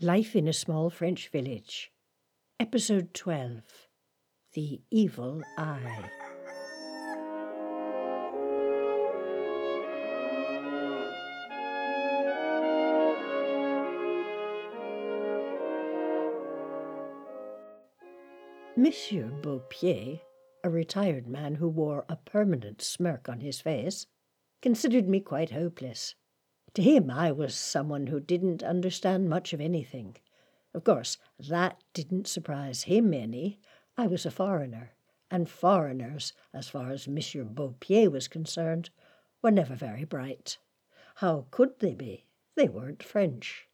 Life in a Small French Village, Episode 12 The Evil Eye. Monsieur Beaupier, a retired man who wore a permanent smirk on his face, considered me quite hopeless. To him, I was someone who didn't understand much of anything. Of course, that didn't surprise him any. I was a foreigner, and foreigners, as far as Monsieur Beaupier was concerned, were never very bright. How could they be? They weren't French.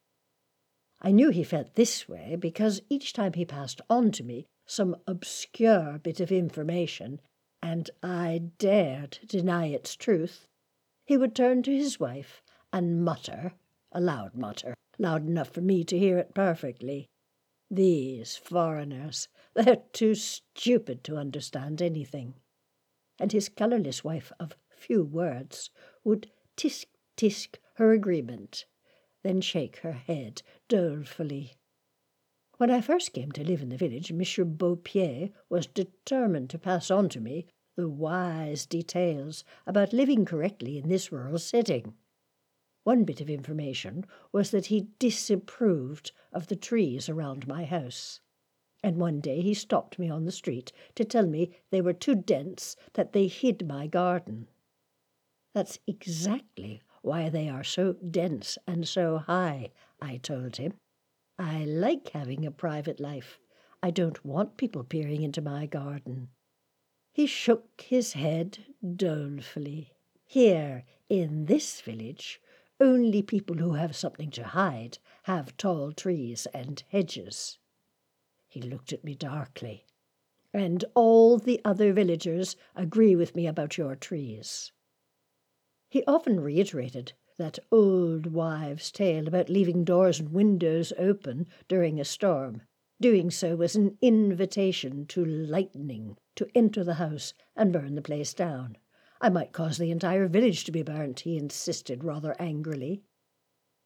I knew he felt this way because each time he passed on to me some obscure bit of information, and I dared deny its truth, he would turn to his wife and mutter, a loud mutter, loud enough for me to hear it perfectly. These foreigners, they're too stupid to understand anything. And his colourless wife of few words would tisk tisk her agreement, then shake her head dolefully. When I first came to live in the village, Monsieur Beaupier was determined to pass on to me the wise details about living correctly in this rural setting. One bit of information was that he disapproved of the trees around my house. And one day he stopped me on the street to tell me they were too dense, that they hid my garden. That's exactly why they are so dense and so high, I told him. I like having a private life. I don't want people peering into my garden. He shook his head dolefully. Here, in this village, only people who have something to hide have tall trees and hedges. He looked at me darkly. And all the other villagers agree with me about your trees. He often reiterated that old wives' tale about leaving doors and windows open during a storm. Doing so was an invitation to lightning to enter the house and burn the place down. I might cause the entire village to be burnt, he insisted rather angrily.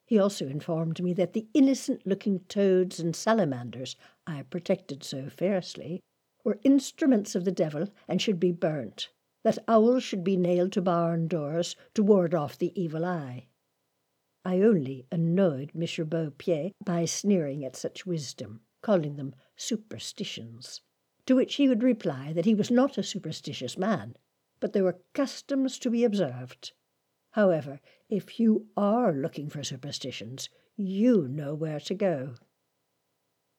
He also informed me that the innocent looking toads and salamanders I protected so fiercely were instruments of the devil and should be burnt, that owls should be nailed to barn doors to ward off the evil eye. I only annoyed Monsieur Beaupier by sneering at such wisdom, calling them superstitions, to which he would reply that he was not a superstitious man, but there were customs to be observed. However, if you are looking for superstitions, you know where to go.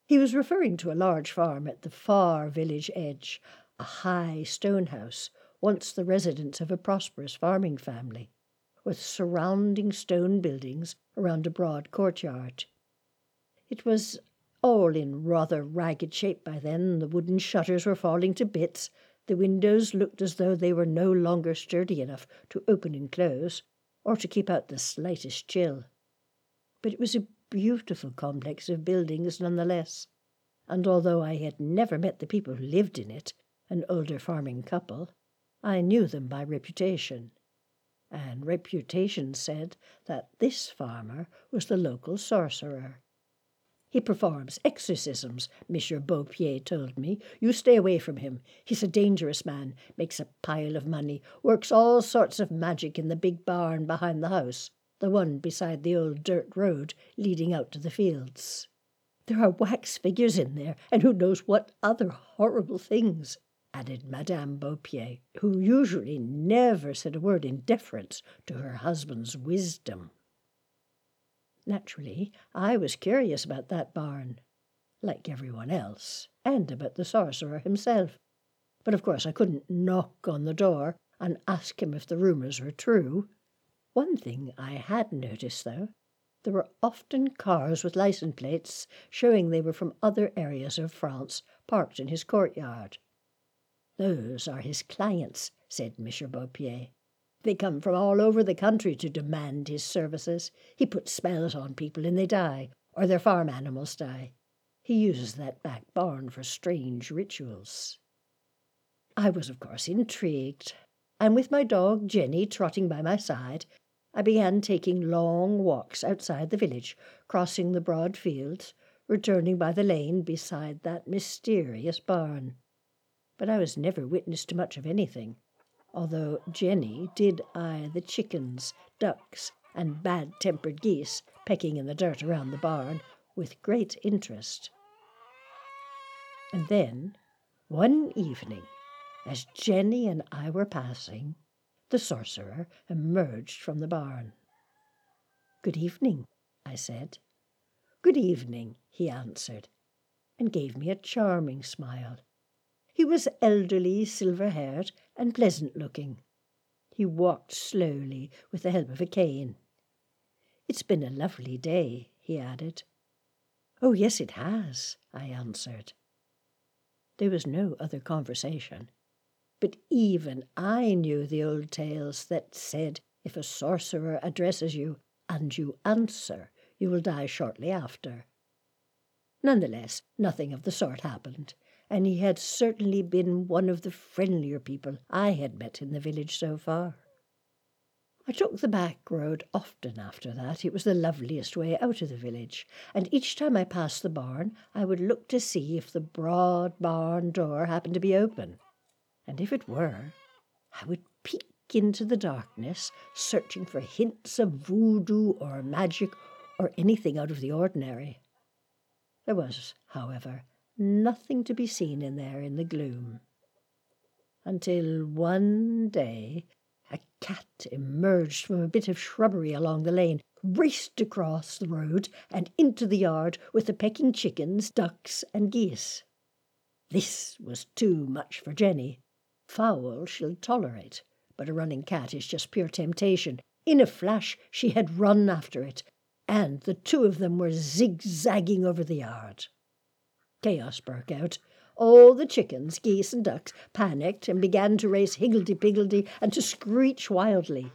He was referring to a large farm at the far village edge, a high stone house, once the residence of a prosperous farming family, with surrounding stone buildings around a broad courtyard. It was all in rather ragged shape by then, the wooden shutters were falling to bits, the windows looked as though they were no longer sturdy enough to open and close, or to keep out the slightest chill. But it was a beautiful complex of buildings none the less, and although I had never met the people who lived in it, an older farming couple, I knew them by reputation. And reputation said that this farmer was the local sorcerer. He performs exorcisms, Monsieur Beaupier told me. You stay away from him. He's a dangerous man, makes a pile of money, works all sorts of magic in the big barn behind the house, the one beside the old dirt road leading out to the fields. There are wax figures in there, and who knows what other horrible things, added Madame Beaupier, who usually never said a word in deference to her husband's wisdom. Naturally, I was curious about that barn, like everyone else, and about the sorcerer himself. But of course I couldn't knock on the door and ask him if the rumours were true. One thing I had noticed, though, there were often cars with license plates showing they were from other areas of France parked in his courtyard. Those are his clients, said Monsieur Beaupier. They come from all over the country to demand his services. He puts spells on people and they die, or their farm animals die. He uses that back barn for strange rituals. I was, of course, intrigued, and with my dog Jenny trotting by my side, I began taking long walks outside the village, crossing the broad fields, returning by the lane beside that mysterious barn. But I was never witness to much of anything, although Jenny did eye the chickens, ducks, and bad tempered geese pecking in the dirt around the barn with great interest. And then, one evening, as Jenny and I were passing, the sorcerer emerged from the barn. Good evening, I said. Good evening, he answered, and gave me a charming smile. He was elderly, silver haired, and pleasant looking. He walked slowly with the help of a cane. It's been a lovely day, he added. Oh, yes, it has, I answered. There was no other conversation. But even I knew the old tales that said if a sorcerer addresses you and you answer, you will die shortly after. None the less, nothing of the sort happened, and he had certainly been one of the friendlier people I had met in the village so far. I took the back road often after that. It was the loveliest way out of the village, and each time I passed the barn I would look to see if the broad barn door happened to be open. And if it were, I would peek into the darkness, searching for hints of voodoo or magic or anything out of the ordinary. There was, however, nothing to be seen in there in the gloom. Until one day a cat emerged from a bit of shrubbery along the lane, raced across the road and into the yard with the pecking chickens, ducks, and geese. This was too much for Jenny. Fowl she'll tolerate, but a running cat is just pure temptation. In a flash she had run after it, and the two of them were zigzagging over the yard. Chaos broke out. All the chickens, geese, and ducks panicked and began to race higgledy-piggledy and to screech wildly.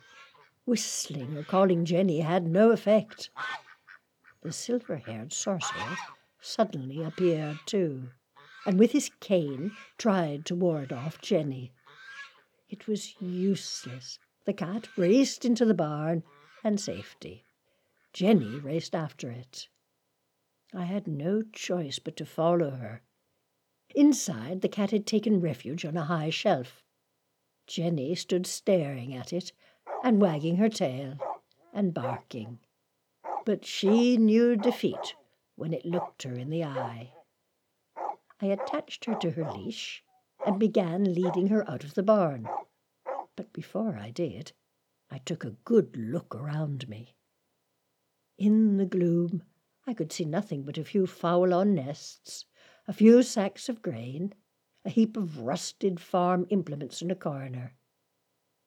Whistling or calling Jenny had no effect. The silver-haired sorcerer suddenly appeared too, and with his cane tried to ward off Jenny. It was useless. The cat raced into the barn and safety. Jenny raced after it. I had no choice but to follow her. Inside, the cat had taken refuge on a high shelf. Jenny stood staring at it and wagging her tail and barking. But she knew defeat when it looked her in the eye. I attached her to her leash and began leading her out of the barn. But before I did, I took a good look around me. In the gloom, I could see nothing but a few fowl on nests, a few sacks of grain, a heap of rusted farm implements in a corner.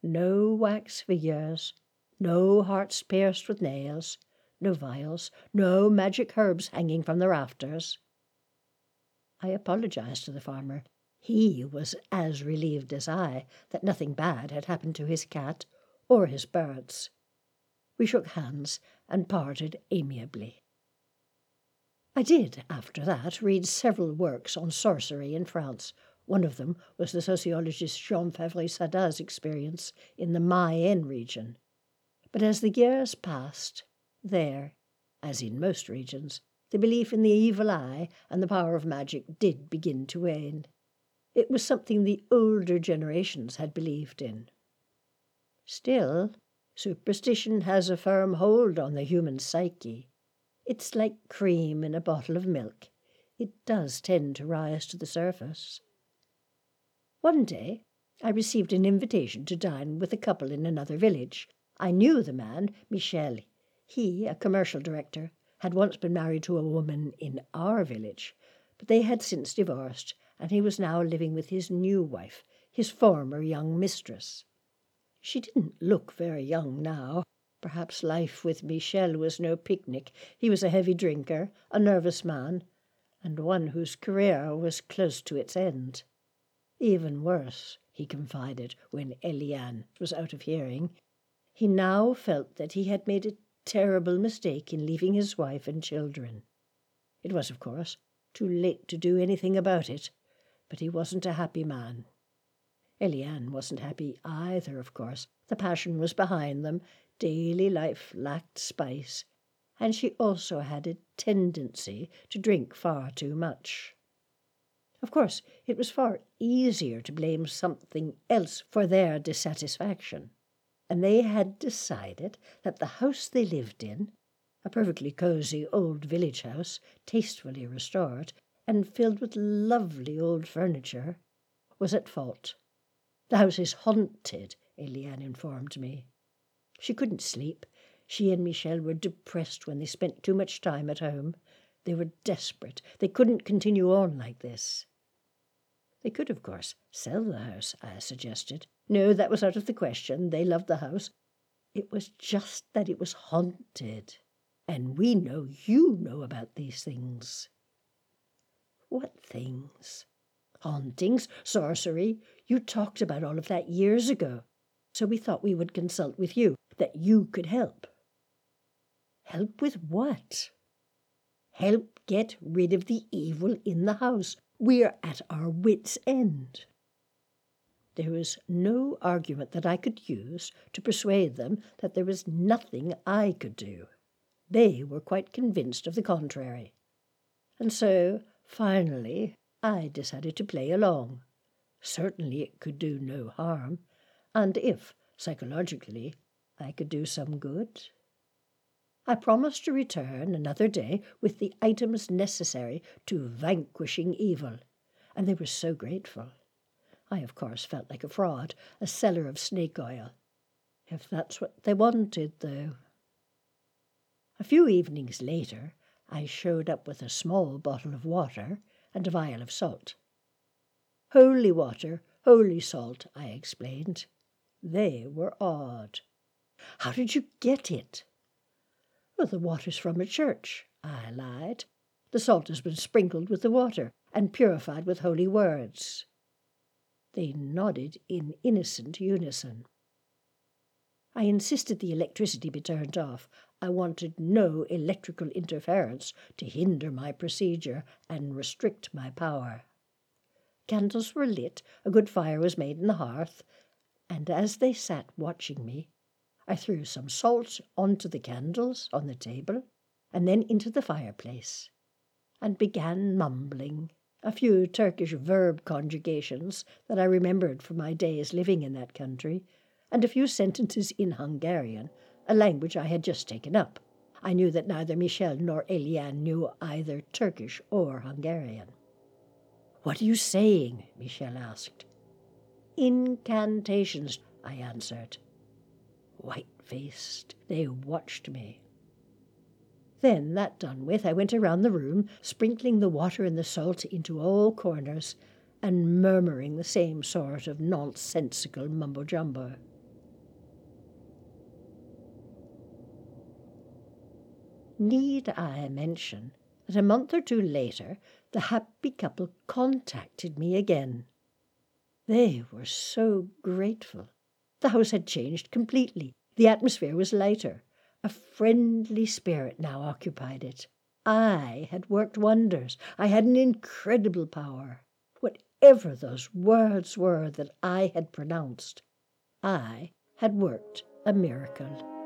No wax figures, no hearts pierced with nails, no vials, no magic herbs hanging from the rafters. I apologized to the farmer. He was as relieved as I that nothing bad had happened to his cat or his birds. We shook hands and parted amiably. I did, after that, read several works on sorcery in France. One of them was the sociologist Jean Favret-Saada's experience in the Mayenne region. But as the years passed, there, as in most regions, the belief in the evil eye and the power of magic did begin to wane. It was something the older generations had believed in. Still, Superstition has a firm hold on the human psyche. It's like cream in a bottle of milk. It does tend to rise to the surface. One day I received an invitation to dine with a couple in another village. I knew the man, Michel. He, a commercial director, had once been married to a woman in our village, but they had since divorced, and he was now living with his new wife, his former young mistress. She didn't look very young now. Perhaps life with Michel was no picnic. He was a heavy drinker, a nervous man, and one whose career was close to its end. Even worse, he confided when Eliane was out of hearing. He now felt that he had made a terrible mistake in leaving his wife and children. It was, of course, too late to do anything about it, but he wasn't a happy man. Eliane wasn't happy either, of course. The passion was behind them. Daily life lacked spice, and she also had a tendency to drink far too much. Of course, it was far easier to blame something else for their dissatisfaction, and they had decided that the house they lived in, a perfectly cosy old village house, tastefully restored, and filled with lovely old furniture, was at fault. The house is haunted, Eliane informed me. She couldn't sleep. She and Michel were depressed when they spent too much time at home. They were desperate. They couldn't continue on like this. They could, of course, sell the house, I suggested. No, that was out of the question. They loved the house. It was just that it was haunted. And we know you know about these things. What things? Hauntings, sorcery. You talked about all of that years ago. So we thought we would consult with you, that you could help. Help with what? Help get rid of the evil in the house. We're at our wits' end. There was no argument that I could use to persuade them that there was nothing I could do. They were quite convinced of the contrary. And so, finally, I decided to play along. Certainly it could do no harm, and if, psychologically, I could do some good, I promised to return another day with the items necessary to vanquishing evil, and they were so grateful. I, of course, felt like a fraud, a seller of snake oil. If that's what they wanted, though. A few evenings later, I showed up with a small bottle of water and a vial of salt. Holy water, holy salt, I explained. They were awed. How did you get it? Well, the water's from a church, I lied. The salt has been sprinkled with the water and purified with holy words. They nodded in innocent unison. I insisted the electricity be turned off. I wanted no electrical interference to hinder my procedure and restrict my power. Candles were lit, a good fire was made in the hearth, and as they sat watching me, I threw some salt onto the candles on the table and then into the fireplace, and began mumbling a few Turkish verb conjugations that I remembered from my days living in that country, and a few sentences in Hungarian, a language I had just taken up. I knew that neither Michel nor Eliane knew either Turkish or Hungarian. What are you saying? Michel asked. Incantations, I answered. White faced, they watched me. Then, that done with, I went around the room, sprinkling the water and the salt into all corners, and murmuring the same sort of nonsensical mumbo jumbo. Need I mention that a month or two later the happy couple contacted me again? They were so grateful. The house had changed completely. The atmosphere was lighter. A friendly spirit now occupied it. I had worked wonders. I had an incredible power. Whatever those words were that I had pronounced, I had worked a miracle.